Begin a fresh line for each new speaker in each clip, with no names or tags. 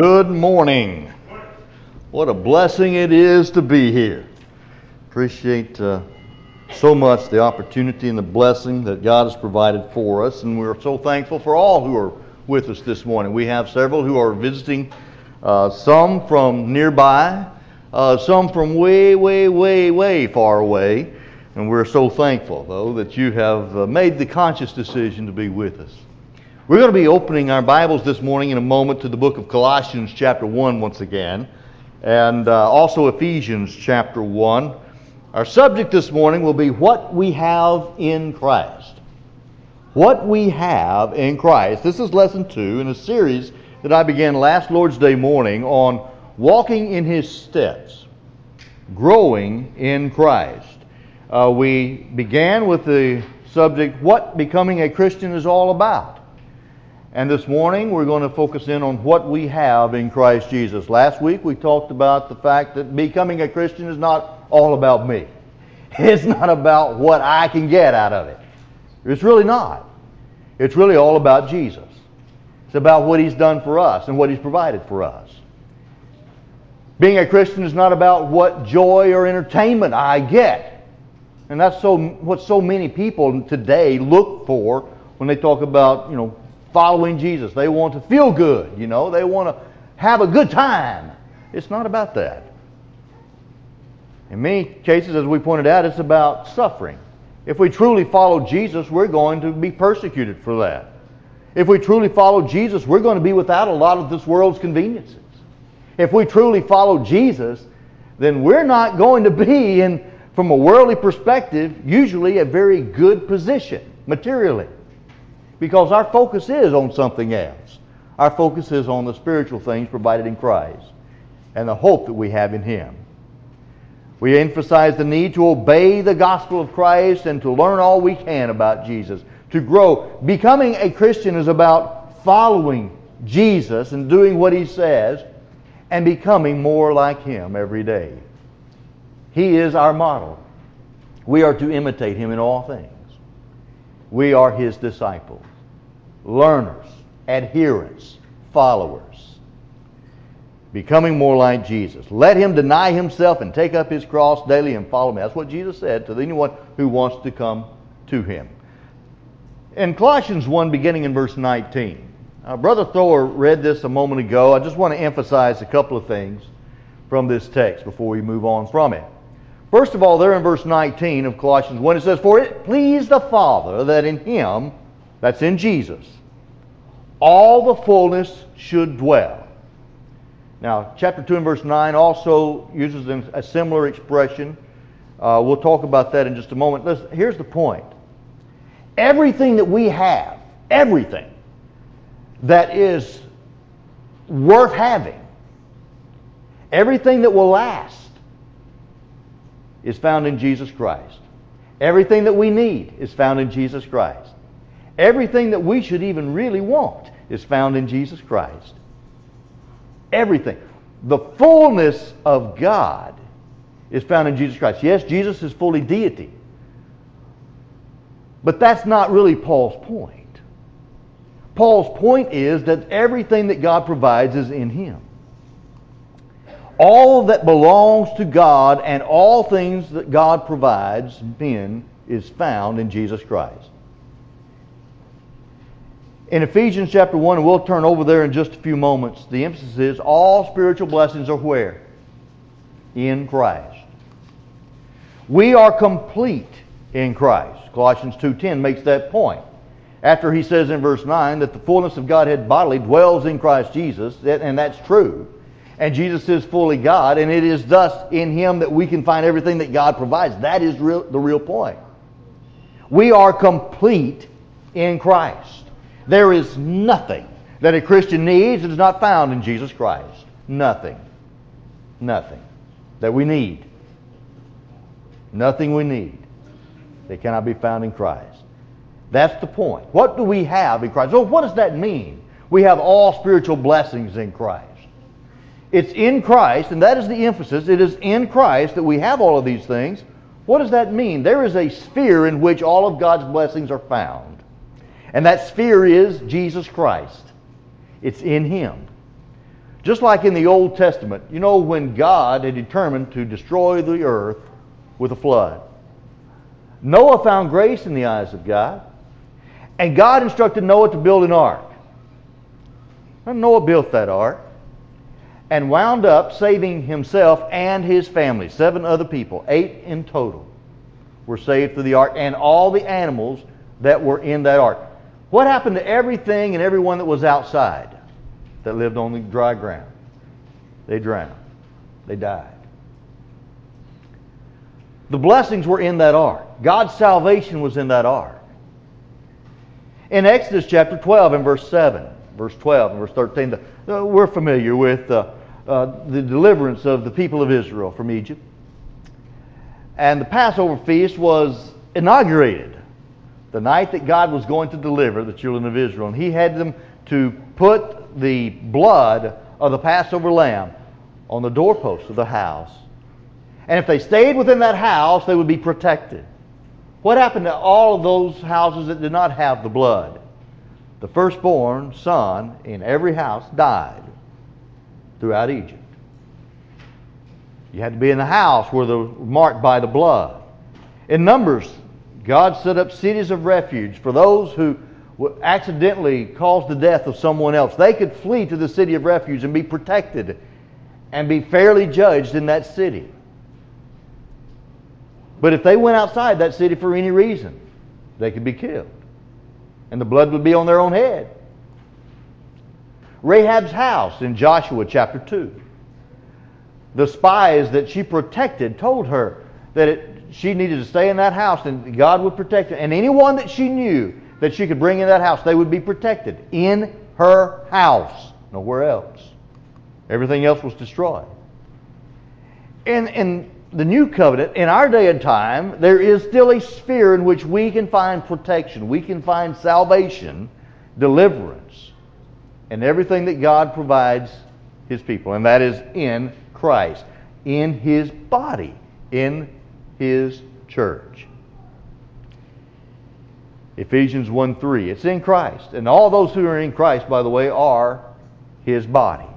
Good morning. What a blessing it is to be here. Appreciate uh, so much the opportunity and the blessing that God has provided for us, and we're so thankful for all who are with us this morning. We have several who are visiting, uh, some from nearby, uh, some from way, way, way, way far away, and we're so thankful, though, that you have uh, made the conscious decision to be with us. We're going to be opening our Bibles this morning in a moment to the book of Colossians, chapter 1, once again, and uh, also Ephesians, chapter 1. Our subject this morning will be what we have in Christ. What we have in Christ. This is lesson two in a series that I began last Lord's Day morning on walking in His steps, growing in Christ. Uh, we began with the subject, what becoming a Christian is all about. And this morning we're going to focus in on what we have in Christ Jesus. Last week we talked about the fact that becoming a Christian is not all about me. It's not about what I can get out of it. It's really not. It's really all about Jesus. It's about what He's done for us and what He's provided for us. Being a Christian is not about what joy or entertainment I get. And that's so what so many people today look for when they talk about, you know, following Jesus. They want to feel good, you know, they want to have a good time. It's not about that. In many cases, as we pointed out, it's about suffering. If we truly follow Jesus, we're going to be persecuted for that. If we truly follow Jesus, we're going to be without a lot of this world's conveniences. If we truly follow Jesus, then we're not going to be in, from a worldly perspective, usually a very good position materially because our focus is on something else. Our focus is on the spiritual things provided in Christ and the hope that we have in Him. We emphasize the need to obey the gospel of Christ and to learn all we can about Jesus, to grow. Becoming a Christian is about following Jesus and doing what He says and becoming more like Him every day. He is our model. We are to imitate Him in all things. We are His disciples learners, adherents, followers. Becoming more like Jesus. Let him deny himself and take up his cross daily and follow me. That's what Jesus said to anyone who wants to come to him. In Colossians 1, beginning in verse 19, uh, Brother Thor read this a moment ago. I just want to emphasize a couple of things from this text before we move on from it. First of all, there in verse 19 of Colossians 1, it says, For it pleased the Father that in him that's in Jesus, all the fullness should dwell. Now, chapter 2 and verse 9 also uses a similar expression. Uh, we'll talk about that in just a moment. Listen, here's the point everything that we have, everything that is worth having, everything that will last, is found in Jesus Christ. Everything that we need is found in Jesus Christ. Everything that we should even really want is found in Jesus Christ. Everything. The fullness of God is found in Jesus Christ. Yes, Jesus is fully deity. But that's not really Paul's point. Paul's point is that everything that God provides is in him. All that belongs to God and all things that God provides men is found in Jesus Christ in Ephesians chapter 1, and we'll turn over there in just a few moments, the emphasis is all spiritual blessings are where? In Christ. We are complete in Christ. Colossians 2.10 makes that point. After he says in verse 9 that the fullness of Godhead bodily dwells in Christ Jesus, and that's true, and Jesus is fully God, and it is thus in him that we can find everything that God provides. That is real, the real point. We are complete in Christ. There is nothing that a Christian needs that is not found in Jesus Christ. Nothing. Nothing that we need. Nothing we need that cannot be found in Christ. That's the point. What do we have in Christ? So, what does that mean? We have all spiritual blessings in Christ. It's in Christ, and that is the emphasis. It is in Christ that we have all of these things. What does that mean? There is a sphere in which all of God's blessings are found. And that sphere is Jesus Christ. It's in Him. Just like in the Old Testament, you know, when God had determined to destroy the earth with a flood, Noah found grace in the eyes of God, and God instructed Noah to build an ark. And Noah built that ark and wound up saving himself and his family. Seven other people, eight in total, were saved through the ark, and all the animals that were in that ark. What happened to everything and everyone that was outside that lived on the dry ground? They drowned. They died. The blessings were in that ark. God's salvation was in that ark. In Exodus chapter 12 and verse 7, verse 12 and verse 13, the, uh, we're familiar with uh, uh, the deliverance of the people of Israel from Egypt. And the Passover feast was inaugurated the night that God was going to deliver the children of Israel. And he had them to put the blood of the Passover lamb on the doorpost of the house. And if they stayed within that house, they would be protected. What happened to all of those houses that did not have the blood? The firstborn son in every house died throughout Egypt. You had to be in the house where they were marked by the blood. In Numbers, God set up cities of refuge for those who accidentally caused the death of someone else. They could flee to the city of refuge and be protected and be fairly judged in that city. But if they went outside that city for any reason, they could be killed. And the blood would be on their own head. Rahab's house in Joshua chapter 2. The spies that she protected told her that it, she needed to stay in that house and God would protect her. And anyone that she knew that she could bring in that house, they would be protected in her house, nowhere else. Everything else was destroyed. In, in the new covenant, in our day and time, there is still a sphere in which we can find protection, we can find salvation, deliverance, and everything that God provides His people, and that is in Christ, in His body, in His church. Ephesians 1 3. It's in Christ. And all those who are in Christ, by the way, are His body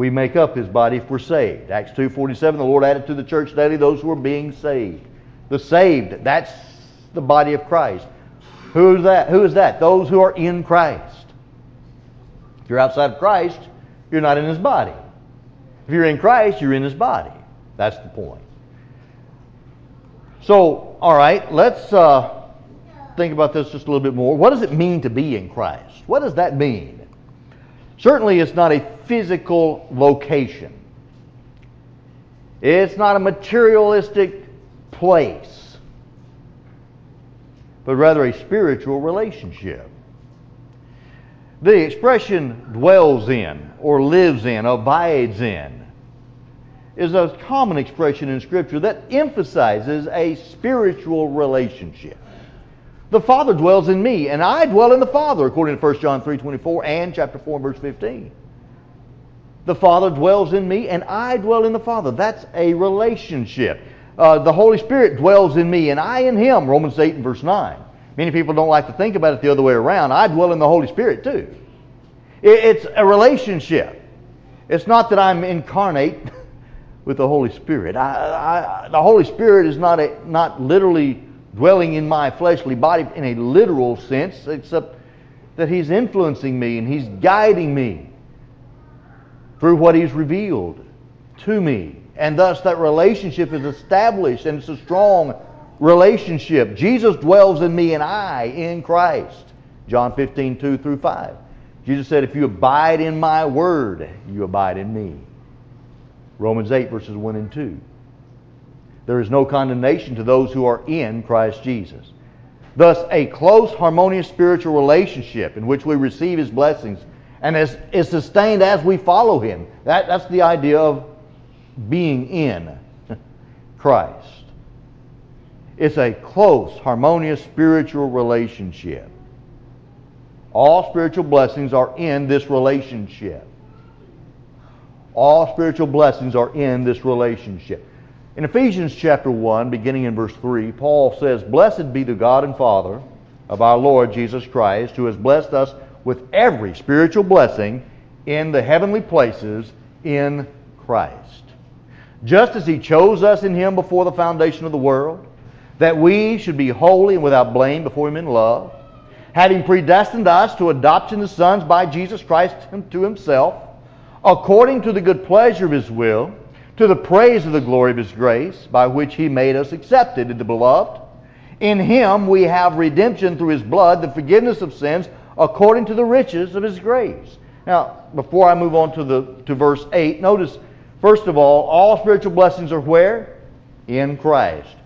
we make up his body if we're saved. Acts 2.47, the Lord added to the church daily those who are being saved. The saved, that's the body of Christ. Who is that? Who is that? Those who are in Christ. If you're outside of Christ, you're not in his body. If you're in Christ, you're in his body. That's the point. So, all right, let's uh, think about this just a little bit more. What does it mean to be in Christ? What does that mean? Certainly, it's not a physical location, it's not a materialistic place, but rather a spiritual relationship. The expression dwells in, or lives in, abides in, is a common expression in Scripture that emphasizes a spiritual relationship. The Father dwells in me, and I dwell in the Father, according to 1 John 3.24 and chapter 4, verse 15. The Father dwells in me, and I dwell in the Father. That's a relationship. Uh, the Holy Spirit dwells in me, and I in Him, Romans 8 and verse 9. Many people don't like to think about it the other way around. I dwell in the Holy Spirit too. It's a relationship. It's not that I'm incarnate with the Holy Spirit. I, I, the Holy Spirit is not, a, not literally dwelling in my fleshly body in a literal sense, except that He's influencing me and He's guiding me through what He's revealed to me. And thus that relationship is established and it's a strong relationship. Jesus dwells in me and I in Christ. John 15, 2 through 5. Jesus said, If you abide in my word, you abide in me. Romans 8, verses 1 and 2 there is no condemnation to those who are in Christ Jesus. Thus, a close, harmonious spiritual relationship in which we receive His blessings and is, is sustained as we follow Him. That, that's the idea of being in Christ. It's a close, harmonious spiritual relationship. All spiritual blessings are in this relationship. All spiritual blessings are in this relationship. In Ephesians chapter 1, beginning in verse 3, Paul says, Blessed be the God and Father of our Lord Jesus Christ, who has blessed us with every spiritual blessing in the heavenly places in Christ. Just as he chose us in him before the foundation of the world, that we should be holy and without blame before him in love, having predestined us to adoption as sons by Jesus Christ to himself, according to the good pleasure of his will, to the praise of the glory of his grace, by which he made us accepted in the beloved. In him we have redemption through his blood, the forgiveness of sins, according to the riches of his grace. Now, before I move on to the to verse 8, notice first of all, all spiritual blessings are where? In Christ.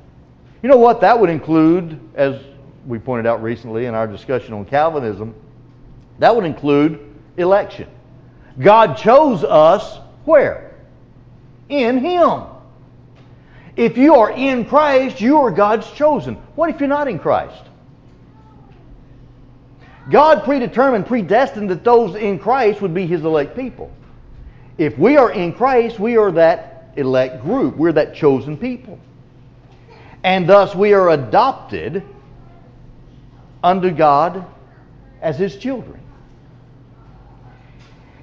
You know what? That would include, as we pointed out recently in our discussion on Calvinism, that would include election. God chose us where? In Him. If you are in Christ, you are God's chosen. What if you're not in Christ? God predetermined, predestined that those in Christ would be His elect people. If we are in Christ, we are that elect group. We're that chosen people. And thus we are adopted unto God as His children.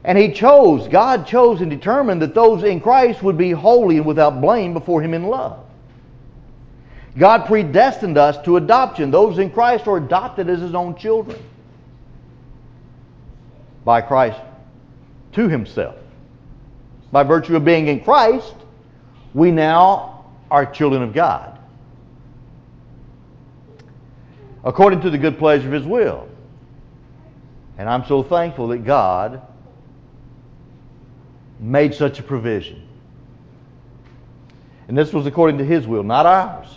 And He chose, God chose and determined that those in Christ would be holy and without blame before Him in love. God predestined us to adoption. Those in Christ are adopted as His own children by Christ to Himself. By virtue of being in Christ, we now are children of God. according to the good pleasure of His will. And I'm so thankful that God made such a provision. And this was according to His will, not ours.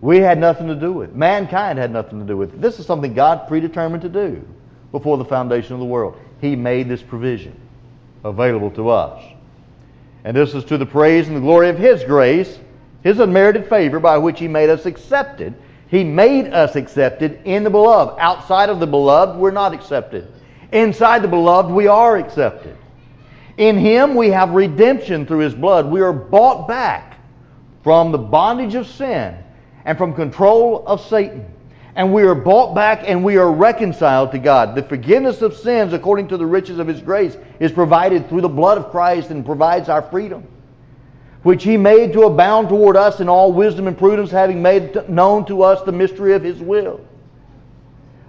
We had nothing to do with it. Mankind had nothing to do with it. This is something God predetermined to do before the foundation of the world. He made this provision available to us. And this is to the praise and the glory of His grace, His unmerited favor by which He made us accepted he made us accepted in the beloved. Outside of the beloved, we're not accepted. Inside the beloved, we are accepted. In Him, we have redemption through His blood. We are bought back from the bondage of sin and from control of Satan. And we are bought back and we are reconciled to God. The forgiveness of sins, according to the riches of His grace, is provided through the blood of Christ and provides our freedom which he made to abound toward us in all wisdom and prudence, having made known to us the mystery of his will,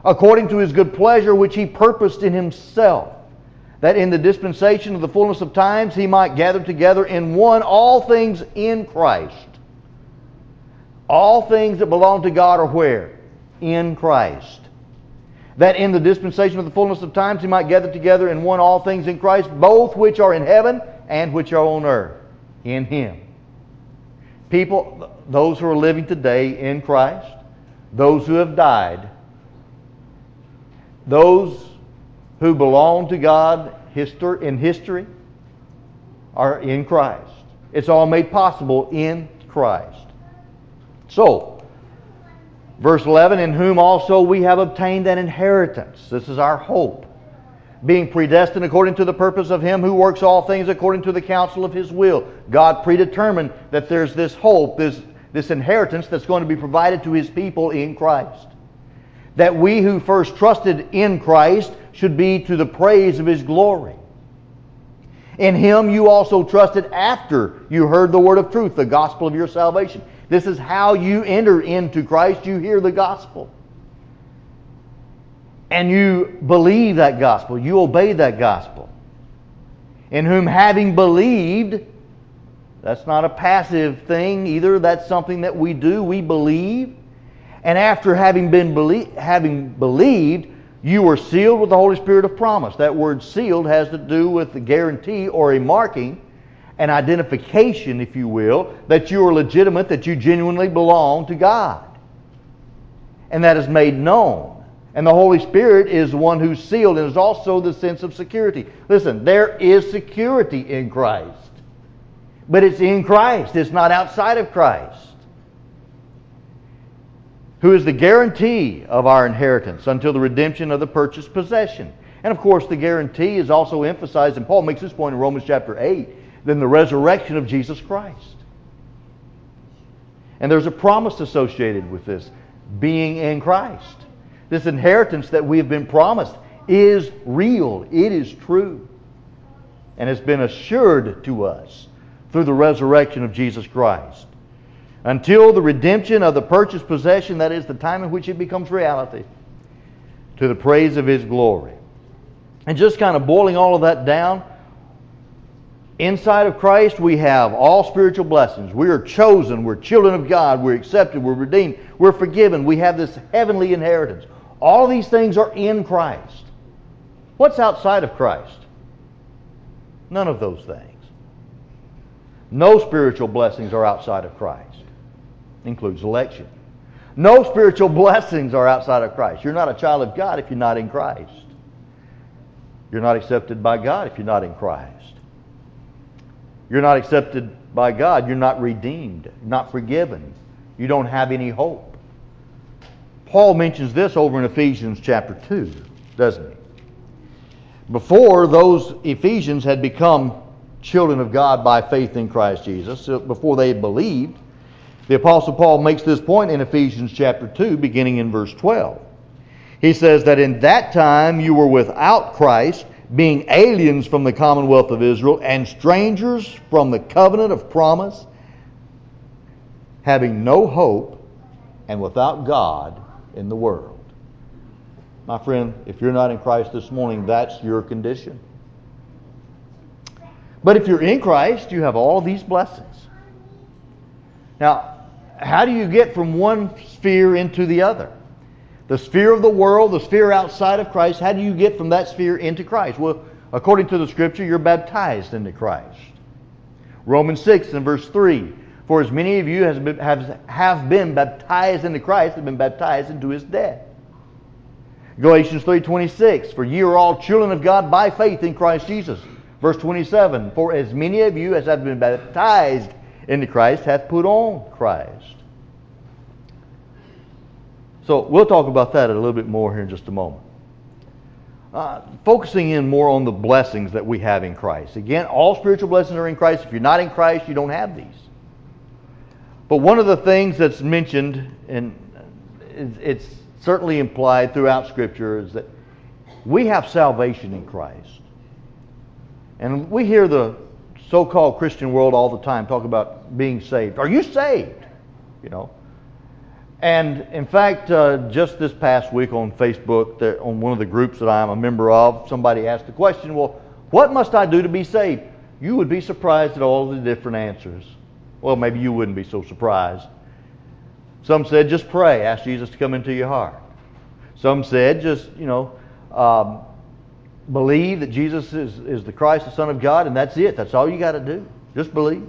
according to his good pleasure, which he purposed in himself, that in the dispensation of the fullness of times he might gather together in one all things in Christ. All things that belong to God are where? In Christ. That in the dispensation of the fullness of times he might gather together in one all things in Christ, both which are in heaven and which are on earth in Him. People, those who are living today in Christ, those who have died, those who belong to God in history are in Christ. It's all made possible in Christ. So, verse 11, in whom also we have obtained an inheritance. This is our hope being predestined according to the purpose of Him who works all things according to the counsel of His will. God predetermined that there's this hope, this, this inheritance that's going to be provided to His people in Christ. That we who first trusted in Christ should be to the praise of His glory. In Him you also trusted after you heard the word of truth, the gospel of your salvation. This is how you enter into Christ. You hear the gospel and you believe that gospel, you obey that gospel. In whom having believed, that's not a passive thing either, that's something that we do, we believe. And after having been belie- having believed, you were sealed with the Holy Spirit of promise. That word sealed has to do with the guarantee or a marking, an identification, if you will, that you are legitimate, that you genuinely belong to God. And that is made known. And the Holy Spirit is the one who's sealed and is also the sense of security. Listen, there is security in Christ. But it's in Christ, it's not outside of Christ. Who is the guarantee of our inheritance until the redemption of the purchased possession. And of course, the guarantee is also emphasized, and Paul makes this point in Romans chapter 8, then the resurrection of Jesus Christ. And there's a promise associated with this being in Christ this inheritance that we have been promised is real. It is true. And it's been assured to us through the resurrection of Jesus Christ. Until the redemption of the purchased possession, that is the time in which it becomes reality, to the praise of His glory. And just kind of boiling all of that down, inside of Christ we have all spiritual blessings. We are chosen, we're children of God, we're accepted, we're redeemed, we're forgiven, we have this heavenly inheritance. All these things are in Christ. What's outside of Christ? None of those things. No spiritual blessings are outside of Christ. Includes election. No spiritual blessings are outside of Christ. You're not a child of God if you're not in Christ. You're not accepted by God if you're not in Christ. You're not accepted by God. You're not redeemed. Not forgiven. You don't have any hope. Paul mentions this over in Ephesians chapter 2, doesn't he? Before those Ephesians had become children of God by faith in Christ Jesus, before they believed, the Apostle Paul makes this point in Ephesians chapter 2, beginning in verse 12. He says that in that time you were without Christ, being aliens from the commonwealth of Israel and strangers from the covenant of promise, having no hope and without God in the world. My friend, if you're not in Christ this morning, that's your condition. But if you're in Christ, you have all these blessings. Now, how do you get from one sphere into the other? The sphere of the world, the sphere outside of Christ, how do you get from that sphere into Christ? Well, according to the scripture, you're baptized into Christ. Romans 6 and verse 3 For as many of you has been, have, have been baptized into Christ have been baptized into his death. Galatians 3:26 For ye are all children of God by faith in Christ Jesus. Verse 27 For as many of you as have been baptized into Christ hath put on Christ. So we'll talk about that a little bit more here in just a moment. Uh, focusing in more on the blessings that we have in Christ. Again, all spiritual blessings are in Christ. If you're not in Christ, you don't have these. But one of the things that's mentioned, and it's certainly implied throughout Scripture, is that we have salvation in Christ. And we hear the so-called Christian world all the time talk about being saved. Are you saved? You know. And in fact, uh, just this past week on Facebook, there, on one of the groups that I'm a member of, somebody asked the question, well, what must I do to be saved? You would be surprised at all the different answers. Well, maybe you wouldn't be so surprised. Some said just pray, ask Jesus to come into your heart. Some said just, you know, um, believe that Jesus is, is the Christ, the Son of God, and that's it. That's all you got to do. Just believe.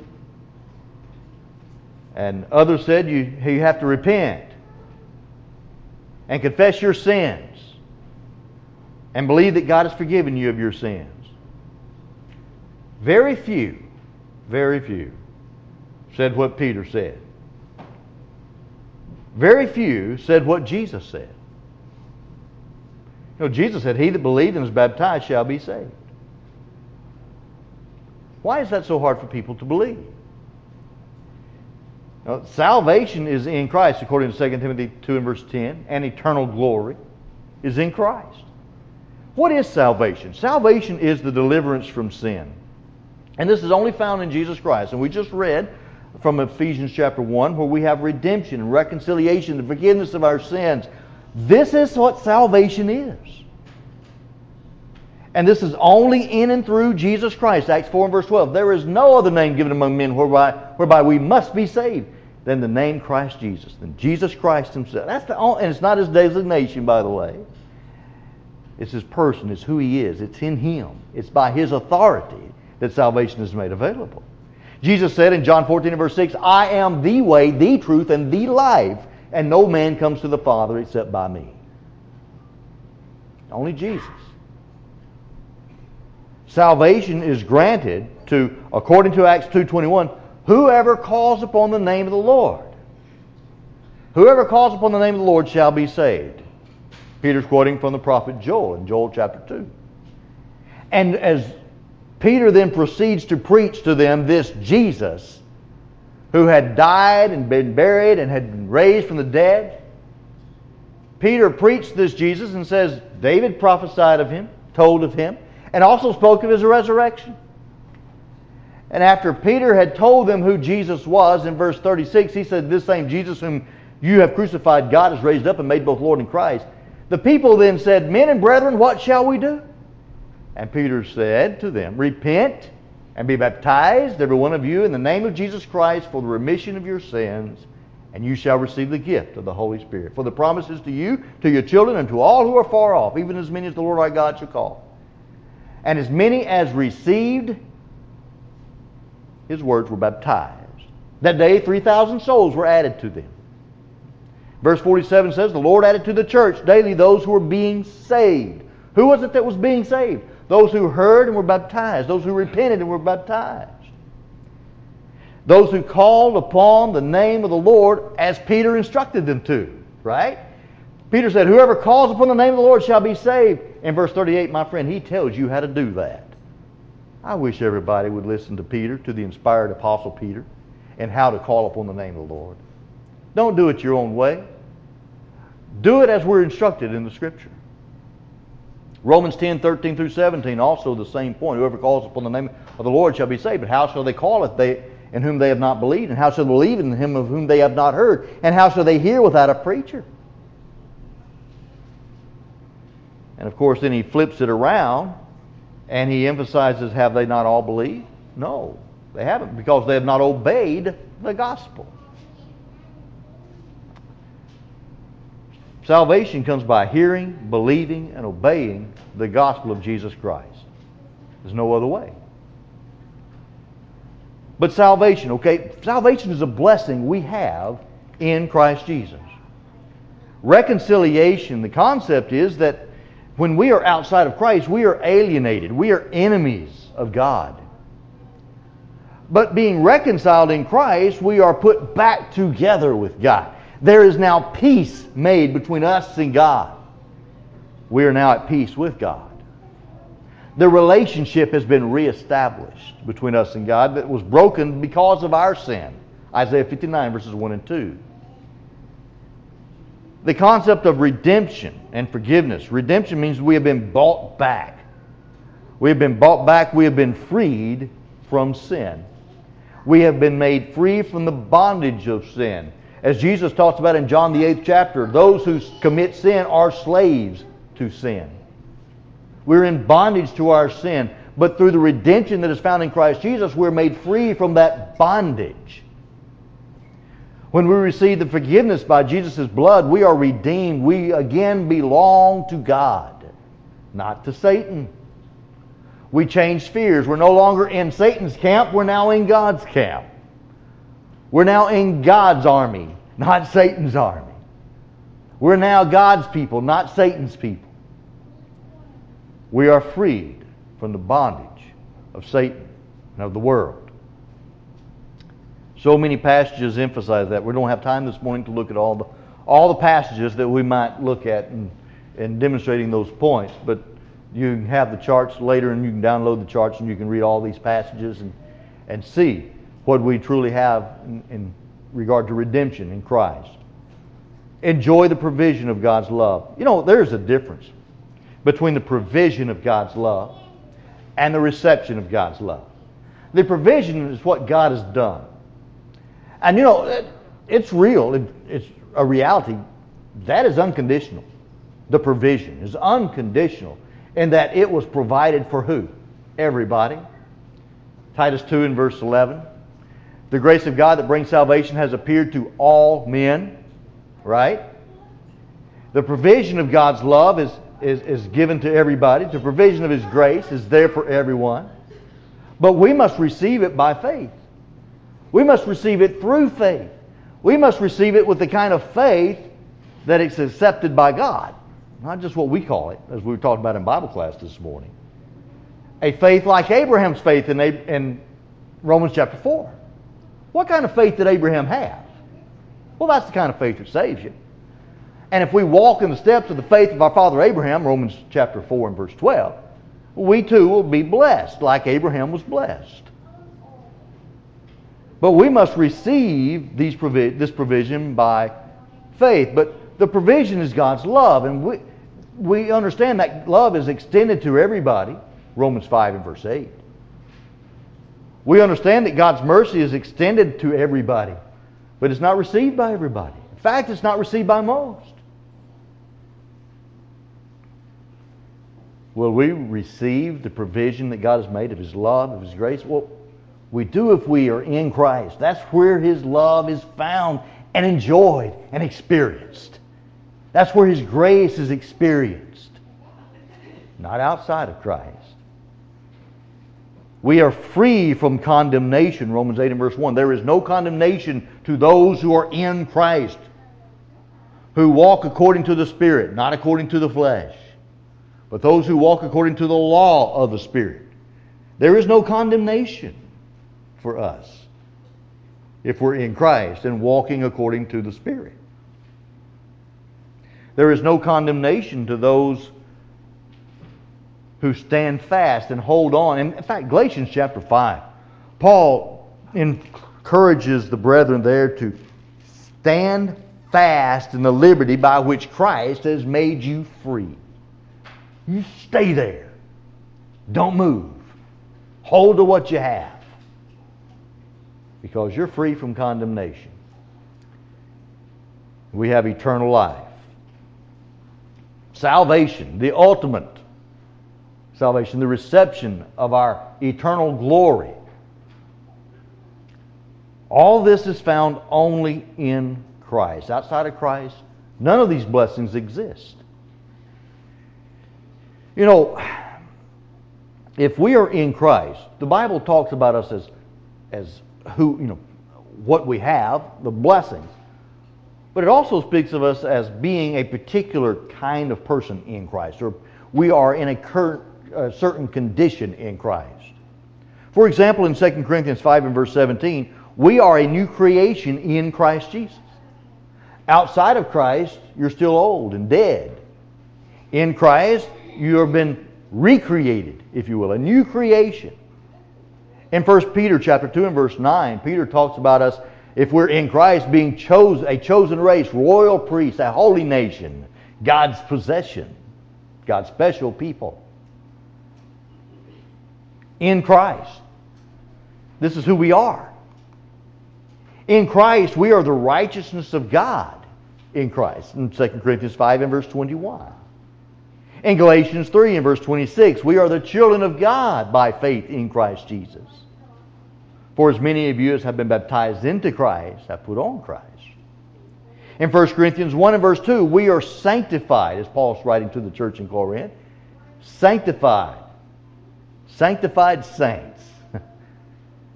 And others said you, you have to repent and confess your sins and believe that God has forgiven you of your sins. Very few, very few said what Peter said. Very few said what Jesus said. You know, Jesus said, He that believed and is baptized shall be saved. Why is that so hard for people to believe? Now, salvation is in Christ, according to 2 Timothy 2 and verse 10, and eternal glory is in Christ. What is salvation? Salvation is the deliverance from sin. And this is only found in Jesus Christ. And we just read from Ephesians chapter 1 where we have redemption reconciliation, the forgiveness of our sins. This is what salvation is. And this is only in and through Jesus Christ. Acts 4 and verse 12. There is no other name given among men whereby, whereby we must be saved than the name Christ Jesus, than Jesus Christ himself. That's the only, and it's not his designation, by the way. It's his person. It's who he is. It's in him. It's by his authority that salvation is made available. Jesus said in John 14 and verse 6, I am the way, the truth, and the life, and no man comes to the Father except by me. Only Jesus. Salvation is granted to, according to Acts 2.21, whoever calls upon the name of the Lord. Whoever calls upon the name of the Lord shall be saved. Peter's quoting from the prophet Joel in Joel chapter 2. And as Peter then proceeds to preach to them this Jesus who had died and been buried and had been raised from the dead, Peter preached this Jesus and says David prophesied of him, told of him, and also spoke of his resurrection. And after Peter had told them who Jesus was in verse 36, he said, This same Jesus whom you have crucified, God has raised up and made both Lord and Christ. The people then said, Men and brethren, what shall we do? And Peter said to them, Repent and be baptized, every one of you, in the name of Jesus Christ for the remission of your sins, and you shall receive the gift of the Holy Spirit. For the promise is to you, to your children, and to all who are far off, even as many as the Lord our God shall call. And as many as received his words were baptized. That day, 3,000 souls were added to them. Verse 47 says, The Lord added to the church daily those who were being saved. Who was it that was being saved? Those who heard and were baptized. Those who repented and were baptized. Those who called upon the name of the Lord as Peter instructed them to. Right? Peter said, Whoever calls upon the name of the Lord shall be saved. In verse 38, my friend, he tells you how to do that. I wish everybody would listen to Peter, to the inspired apostle Peter, and how to call upon the name of the Lord. Don't do it your own way. Do it as we're instructed in the Scripture. Romans 10, 13 through 17, also the same point. Whoever calls upon the name of the Lord shall be saved. But how shall they call it they, in whom they have not believed? And how shall they believe in him of whom they have not heard? And how shall they hear without a preacher? And of course, then he flips it around and he emphasizes, have they not all believed? No, they haven't, because they have not obeyed the gospel. Salvation comes by hearing, believing, and obeying the gospel of Jesus Christ. There's no other way. But salvation, okay, salvation is a blessing we have in Christ Jesus. Reconciliation, the concept is that when we are outside of Christ, we are alienated. We are enemies of God. But being reconciled in Christ, we are put back together with God. There is now peace made between us and God. We are now at peace with God. The relationship has been reestablished between us and God that was broken because of our sin. Isaiah 59, verses 1 and 2 the concept of redemption and forgiveness. Redemption means we have been bought back. We have been bought back. We have been freed from sin. We have been made free from the bondage of sin. As Jesus talks about in John the 8th chapter, those who commit sin are slaves to sin. We're in bondage to our sin, but through the redemption that is found in Christ Jesus, we're made free from that bondage. When we receive the forgiveness by Jesus' blood, we are redeemed. We again belong to God, not to Satan. We change spheres. We're no longer in Satan's camp, we're now in God's camp. We're now in God's army, not Satan's army. We're now God's people, not Satan's people. We are freed from the bondage of Satan and of the world. So many passages emphasize that. We don't have time this morning to look at all the all the passages that we might look at in, in demonstrating those points, but you have the charts later and you can download the charts and you can read all these passages and, and see what we truly have in, in regard to redemption in Christ. Enjoy the provision of God's love. You know, there's a difference between the provision of God's love and the reception of God's love. The provision is what God has done. And you know, it, it's real. It, it's a reality. That is unconditional. The provision is unconditional in that it was provided for who? Everybody. Titus 2 and verse 11. The grace of God that brings salvation has appeared to all men. Right? The provision of God's love is, is, is given to everybody. The provision of His grace is there for everyone. But we must receive it by faith. We must receive it through faith. We must receive it with the kind of faith that it's accepted by God. Not just what we call it, as we were talking about in Bible class this morning. A faith like Abraham's faith in, in Romans chapter 4. What kind of faith did Abraham have? Well, that's the kind of faith that saves you. And if we walk in the steps of the faith of our father Abraham, Romans chapter 4 and verse 12, we too will be blessed like Abraham was blessed. But we must receive these provi- this provision by faith. But the provision is God's love, and we, we understand that love is extended to everybody, Romans 5 and verse 8. We understand that God's mercy is extended to everybody, but it's not received by everybody. In fact, it's not received by most. Will we receive the provision that God has made of His love, of His grace? Well, we do if we are in Christ. That's where His love is found and enjoyed and experienced. That's where His grace is experienced, not outside of Christ. We are free from condemnation, Romans 8 and verse 1. There is no condemnation to those who are in Christ, who walk according to the Spirit, not according to the flesh, but those who walk according to the law of the Spirit. There is no condemnation for us if we're in Christ and walking according to the Spirit. There is no condemnation to those who stand fast and hold on. And In fact, Galatians chapter 5, Paul encourages the brethren there to stand fast in the liberty by which Christ has made you free. You stay there. Don't move. Hold to what you have. Because you're free from condemnation. We have eternal life. Salvation, the ultimate salvation, the reception of our eternal glory. All this is found only in Christ. Outside of Christ, none of these blessings exist. You know, if we are in Christ, the Bible talks about us as, as who, you know, what we have, the blessings. But it also speaks of us as being a particular kind of person in Christ, or we are in a, cur- a certain condition in Christ. For example, in 2 Corinthians 5 and verse 17, we are a new creation in Christ Jesus. Outside of Christ, you're still old and dead. In Christ, you have been recreated, if you will, a new creation. In 1 Peter chapter 2 and verse 9, Peter talks about us, if we're in Christ, being chosen, a chosen race, royal priest, a holy nation, God's possession, God's special people. In Christ. This is who we are. In Christ, we are the righteousness of God in Christ. In 2 Corinthians 5 and verse 21. In Galatians 3 and verse 26, we are the children of God by faith in Christ Jesus. For as many of you as have been baptized into Christ have put on Christ. In 1 Corinthians 1 and verse 2, we are sanctified, as Paul's writing to the church in Corinth. Sanctified. Sanctified saints.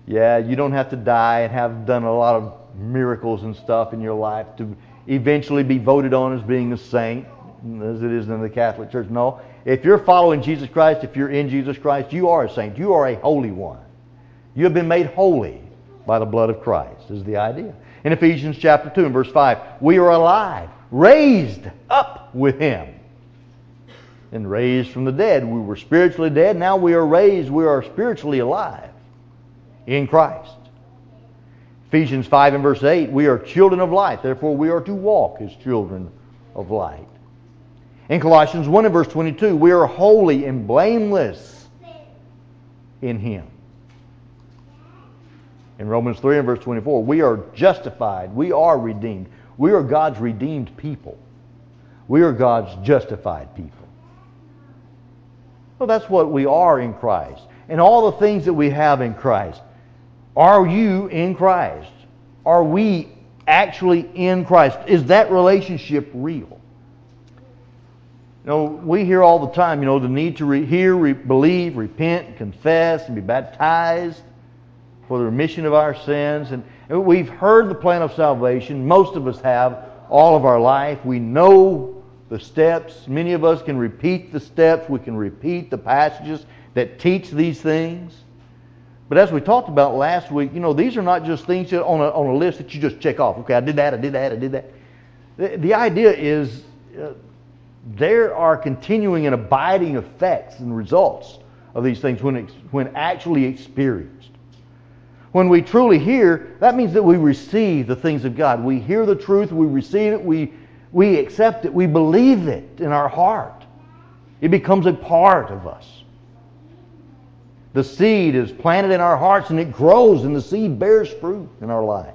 yeah, you don't have to die and have done a lot of miracles and stuff in your life to eventually be voted on as being a saint as it is in the Catholic Church. No. If you're following Jesus Christ, if you're in Jesus Christ, you are a saint. You are a holy one. You have been made holy by the blood of Christ, is the idea. In Ephesians chapter 2 and verse 5, we are alive, raised up with Him, and raised from the dead. We were spiritually dead. Now we are raised. We are spiritually alive in Christ. Ephesians 5 and verse 8, we are children of light. Therefore, we are to walk as children of light. In Colossians 1 and verse 22, we are holy and blameless in Him. In Romans 3 and verse 24, we are justified. We are redeemed. We are God's redeemed people. We are God's justified people. Well, that's what we are in Christ. And all the things that we have in Christ. Are you in Christ? Are we actually in Christ? Is that relationship real? You know, we hear all the time, you know, the need to re- hear, re- believe, repent, confess, and be baptized for the remission of our sins. And we've heard the plan of salvation. Most of us have all of our life. We know the steps. Many of us can repeat the steps. We can repeat the passages that teach these things. But as we talked about last week, you know, these are not just things on a, on a list that you just check off. Okay, I did that, I did that, I did that. The, the idea is uh, there are continuing and abiding effects and results of these things when, when actually experienced. When we truly hear, that means that we receive the things of God. We hear the truth, we receive it, we, we accept it, we believe it in our heart. It becomes a part of us. The seed is planted in our hearts and it grows and the seed bears fruit in our life.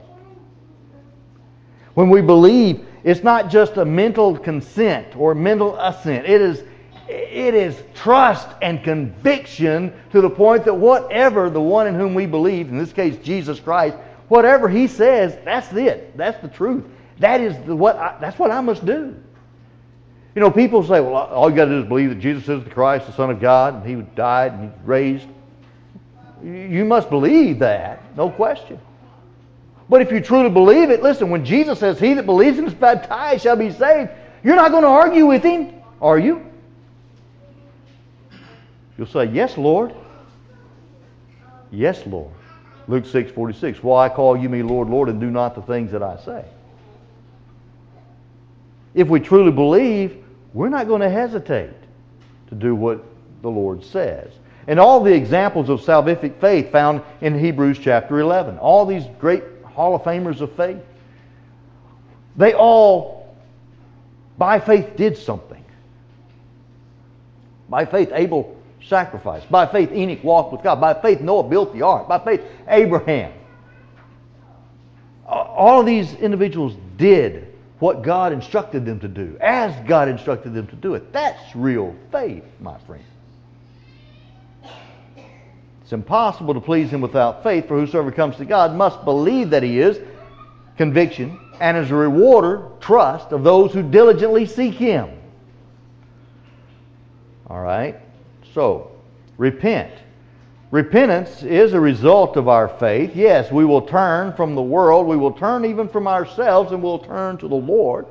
When we believe, it's not just a mental consent or mental assent. It is, it is trust and conviction to the point that whatever the one in whom we believe, in this case Jesus Christ, whatever he says, that's it. That's the truth. That is the, what I, that's what I must do. You know, people say, well, all you got to do is believe that Jesus is the Christ, the Son of God, and he died and he raised. You must believe that, no question. But if you truly believe it, listen, when Jesus says, He that believes and is baptized shall be saved, you're not going to argue with him, are you? You'll say, Yes, Lord. Yes, Lord. Luke 6 46. Why call you me Lord, Lord, and do not the things that I say? If we truly believe, we're not going to hesitate to do what the Lord says. And all the examples of salvific faith found in Hebrews chapter 11, all these great Hall of Famers of faith, they all, by faith, did something. By faith, Abel sacrificed. By faith, Enoch walked with God. By faith, Noah built the ark. By faith, Abraham. All of these individuals did what God instructed them to do, as God instructed them to do it. That's real faith, my friend. It's impossible to please Him without faith, for whosoever comes to God must believe that He is, conviction, and as a rewarder, trust of those who diligently seek Him. All right? So, repent. Repentance is a result of our faith. Yes, we will turn from the world. We will turn even from ourselves and we'll turn to the Lord.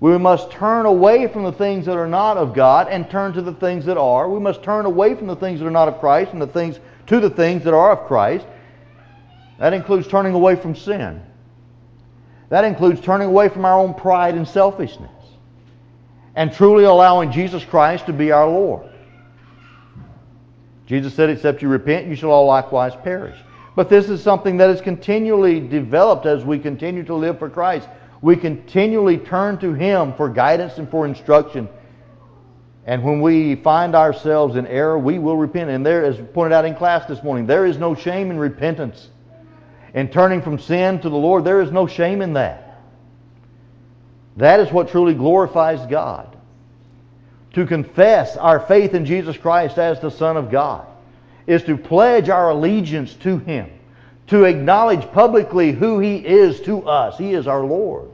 We must turn away from the things that are not of God and turn to the things that are. We must turn away from the things that are not of Christ and the things to the things that are of Christ. That includes turning away from sin. That includes turning away from our own pride and selfishness and truly allowing Jesus Christ to be our Lord. Jesus said, Except you repent, you shall all likewise perish. But this is something that is continually developed as we continue to live for Christ. We continually turn to Him for guidance and for instruction. And when we find ourselves in error, we will repent. And there, as pointed out in class this morning, there is no shame in repentance. In turning from sin to the Lord, there is no shame in that. That is what truly glorifies God to confess our faith in Jesus Christ as the Son of God is to pledge our allegiance to Him, to acknowledge publicly who He is to us. He is our Lord.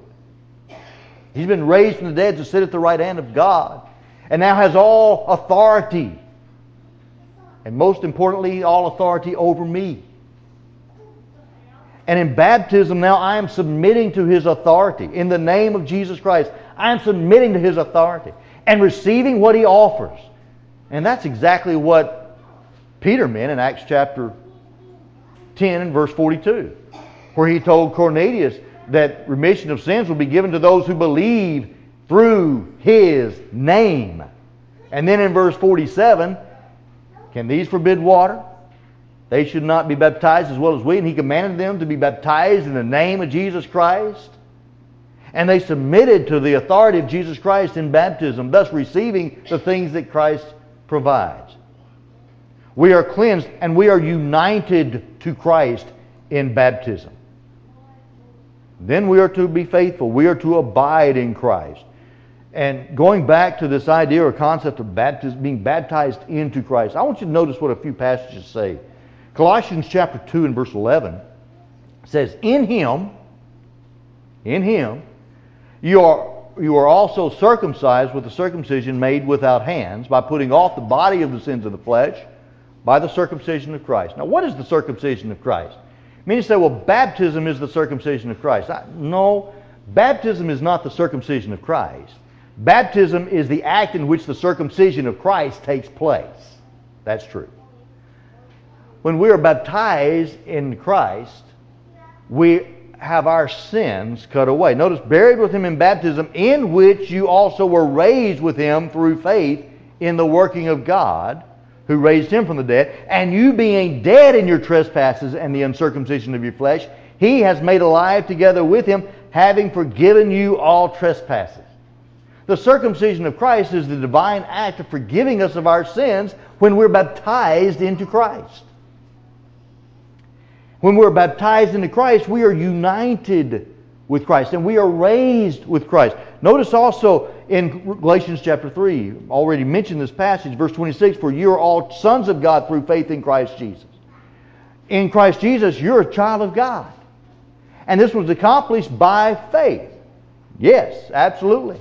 He's been raised from the dead to sit at the right hand of God and now has all authority. And most importantly, all authority over me. And in baptism now I am submitting to His authority. In the name of Jesus Christ, I am submitting to His authority and receiving what he offers. And that's exactly what Peter meant in Acts chapter 10 and verse 42, where he told Cornelius that remission of sins will be given to those who believe through his name. And then in verse 47, can these forbid water? They should not be baptized as well as we. And he commanded them to be baptized in the name of Jesus Christ. And they submitted to the authority of Jesus Christ in baptism, thus receiving the things that Christ provides. We are cleansed and we are united to Christ in baptism. Then we are to be faithful. We are to abide in Christ. And going back to this idea or concept of baptism, being baptized into Christ, I want you to notice what a few passages say. Colossians chapter 2 and verse 11 says, In Him, in Him, you are, you are also circumcised with the circumcision made without hands by putting off the body of the sins of the flesh by the circumcision of Christ. Now, what is the circumcision of Christ? I mean, say, well, baptism is the circumcision of Christ. No, baptism is not the circumcision of Christ. Baptism is the act in which the circumcision of Christ takes place. That's true. When we are baptized in Christ, we have our sins cut away. Notice, buried with him in baptism, in which you also were raised with him through faith in the working of God, who raised him from the dead, and you being dead in your trespasses and the uncircumcision of your flesh, he has made alive together with him, having forgiven you all trespasses. The circumcision of Christ is the divine act of forgiving us of our sins when we're baptized into Christ. When we're baptized into Christ, we are united with Christ and we are raised with Christ. Notice also in Galatians chapter 3, already mentioned this passage, verse 26, for you are all sons of God through faith in Christ Jesus. In Christ Jesus, you're a child of God. And this was accomplished by faith. Yes, absolutely.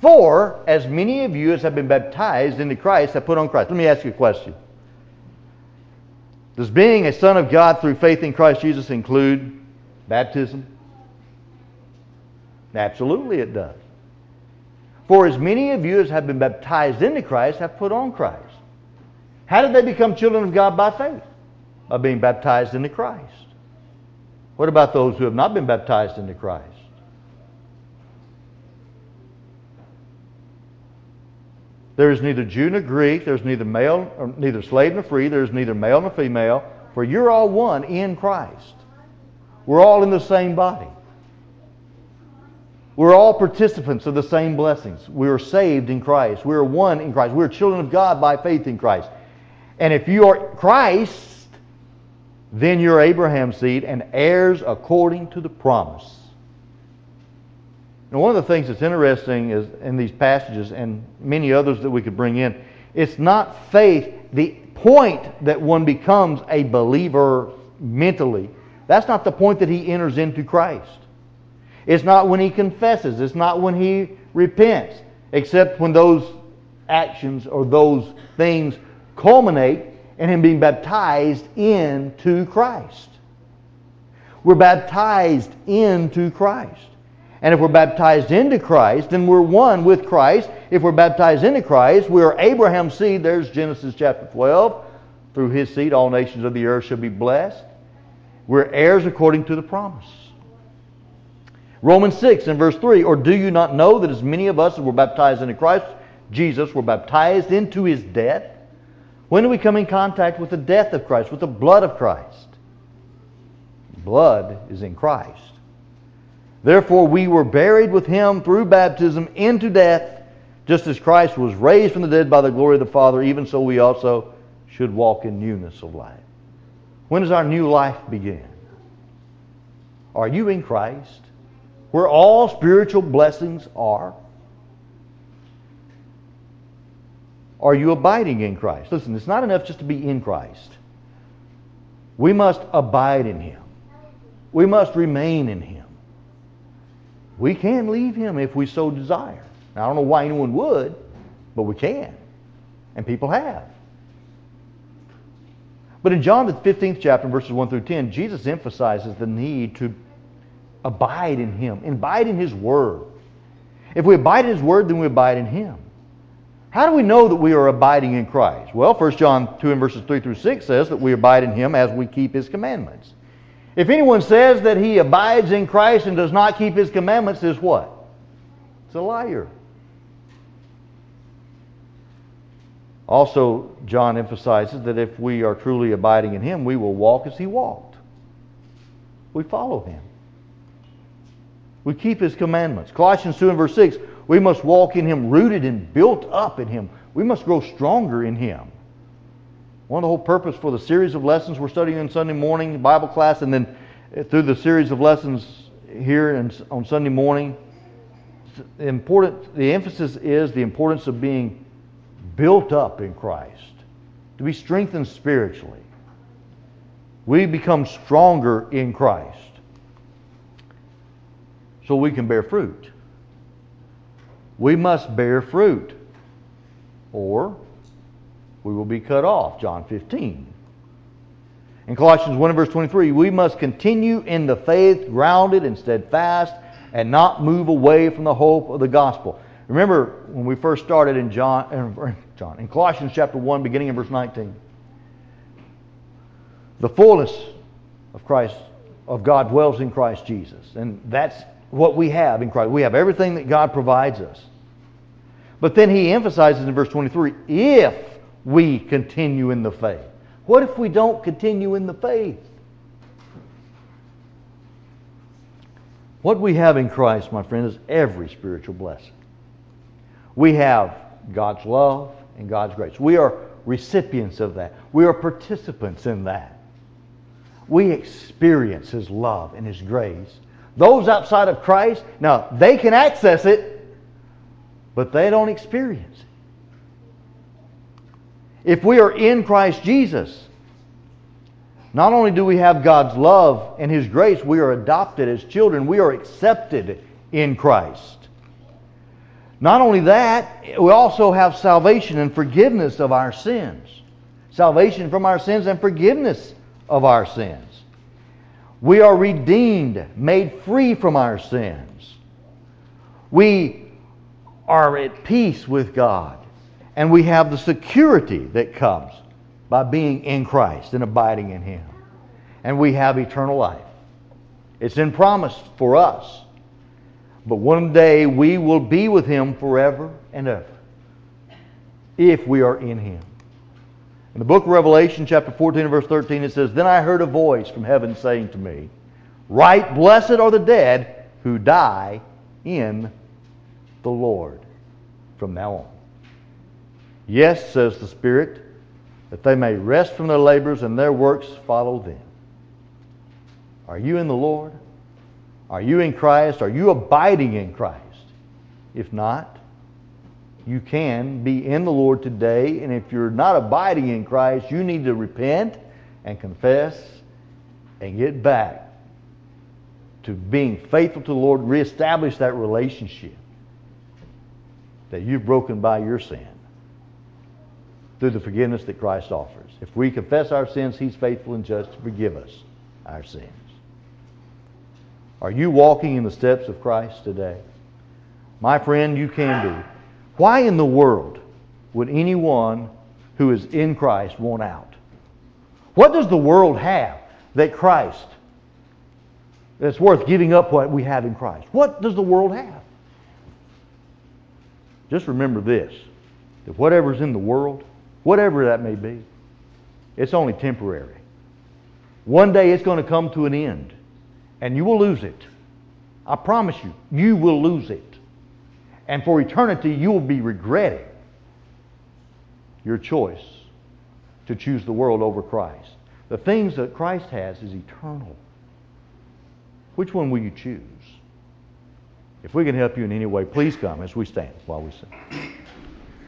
For as many of you as have been baptized into Christ have put on Christ. Let me ask you a question. Does being a son of God through faith in Christ Jesus include baptism? Absolutely it does. For as many of you as have been baptized into Christ have put on Christ. How did they become children of God by faith? By being baptized into Christ. What about those who have not been baptized into Christ? There is neither Jew nor Greek, there's neither male or neither slave nor free, there's neither male nor female, for you're all one in Christ. We're all in the same body. We're all participants of the same blessings. We are saved in Christ. We are one in Christ. We are children of God by faith in Christ. And if you are Christ, then you're Abraham's seed and heirs according to the promise. Now, one of the things that's interesting is in these passages and many others that we could bring in, it's not faith. The point that one becomes a believer mentally, that's not the point that he enters into Christ. It's not when he confesses. It's not when he repents, except when those actions or those things culminate in him being baptized into Christ. We're baptized into Christ. And if we're baptized into Christ, then we're one with Christ. If we're baptized into Christ, we are Abraham's seed. There's Genesis chapter 12. Through his seed, all nations of the earth shall be blessed. We're heirs according to the promise. Romans 6 and verse 3 Or do you not know that as many of us as were baptized into Christ Jesus were baptized into his death? When do we come in contact with the death of Christ, with the blood of Christ? Blood is in Christ. Therefore, we were buried with him through baptism into death, just as Christ was raised from the dead by the glory of the Father, even so we also should walk in newness of life. When does our new life begin? Are you in Christ? where all spiritual blessings are? Are you abiding in Christ? Listen, it's not enough just to be in Christ. We must abide in Him. We must remain in Him. We can leave Him if we so desire. Now, I don't know why anyone would, but we can. And people have. But in John the 15th chapter, verses 1 through 10, Jesus emphasizes the need to abide in Him, abide in His Word. If we abide in His Word, then we abide in Him. How do we know that we are abiding in Christ? Well, 1 John 2 and verses 3 through 6 says that we abide in Him as we keep His commandments. If anyone says that he abides in Christ and does not keep His commandments, is what? It's a liar. Also, John emphasizes that if we are truly abiding in Him, we will walk as He walked. We follow Him. We keep his commandments. Colossians 2 and verse 6, we must walk in him rooted and built up in him. We must grow stronger in him. One of the whole purpose for the series of lessons we're studying on Sunday morning, Bible class, and then through the series of lessons here and on Sunday morning, the important the emphasis is the importance of being built up in Christ, to be strengthened spiritually. We become stronger in Christ so we can bear fruit. We must bear fruit, or we will be cut off. John 15. In Colossians 1 verse 23, we must continue in the faith, grounded and steadfast, and not move away from the hope of the gospel. Remember when we first started in John, in John, in Colossians chapter 1, beginning in verse 19. The fullness of Christ, of God dwells in Christ Jesus. And that's what we have in Christ. We have everything that God provides us. But then he emphasizes in verse 23 if we continue in the faith. What if we don't continue in the faith? What we have in Christ, my friend, is every spiritual blessing. We have God's love and God's grace. We are recipients of that. We are participants in that. We experience His love and His grace. Those outside of Christ, now they can access it, but they don't experience it. If we are in Christ Jesus, not only do we have God's love and His grace, we are adopted as children. We are accepted in Christ. Not only that, we also have salvation and forgiveness of our sins. Salvation from our sins and forgiveness of our sins. We are redeemed, made free from our sins. We are at peace with God. And we have the security that comes by being in Christ and abiding in Him. And we have eternal life. It's in promise for us. But one day we will be with Him forever and ever if we are in Him. In the book of Revelation, chapter 14 and verse 13, it says, Then I heard a voice from heaven saying to me, Write, blessed are the dead who die in the Lord from now on. Yes, says the Spirit, that they may rest from their labors and their works follow them. Are you in the Lord? Are you in Christ? Are you abiding in Christ? If not, you can be in the Lord today. And if you're not abiding in Christ, you need to repent and confess and get back to being faithful to the Lord, reestablish that relationship that you've broken by your sin through the forgiveness that Christ offers. If we confess our sins, He's faithful and just to forgive us our sins. Are you walking in the steps of Christ today? My friend, you can be. Why in the world would anyone who is in Christ want out? What does the world have that Christ, that's worth giving up what we have in Christ? What does the world have? Just remember this that whatever's in the world, whatever that may be, it's only temporary. One day it's going to come to an end, and you will lose it. I promise you, you will lose it. And for eternity, you will be regretting your choice to choose the world over Christ. The things that Christ has is eternal. Which one will you choose? If we can help you in any way, please come as we stand while we sing.